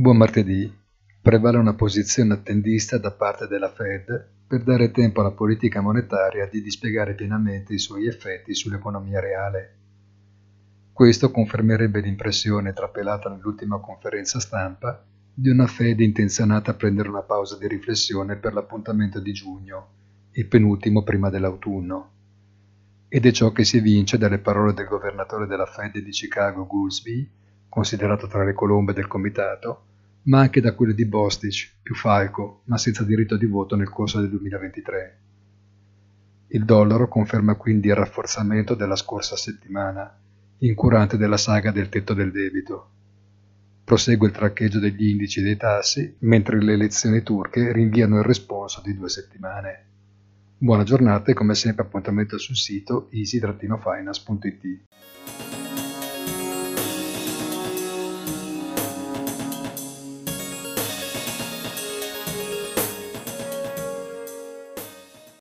Buon martedì. Prevale una posizione attendista da parte della Fed per dare tempo alla politica monetaria di dispiegare pienamente i suoi effetti sull'economia reale. Questo confermerebbe l'impressione trapelata nell'ultima conferenza stampa di una Fed intenzionata a prendere una pausa di riflessione per l'appuntamento di giugno, il penultimo prima dell'autunno. Ed è ciò che si evince dalle parole del governatore della Fed di Chicago Goolsbee, considerato tra le colombe del comitato, ma anche da quelle di Bostich, più Falco, ma senza diritto di voto nel corso del 2023. Il dollaro conferma quindi il rafforzamento della scorsa settimana, incurante della saga del tetto del debito. Prosegue il traccheggio degli indici dei tassi, mentre le elezioni turche rinviano il responso di due settimane. Buona giornata e come sempre appuntamento sul sito easy-finance.it.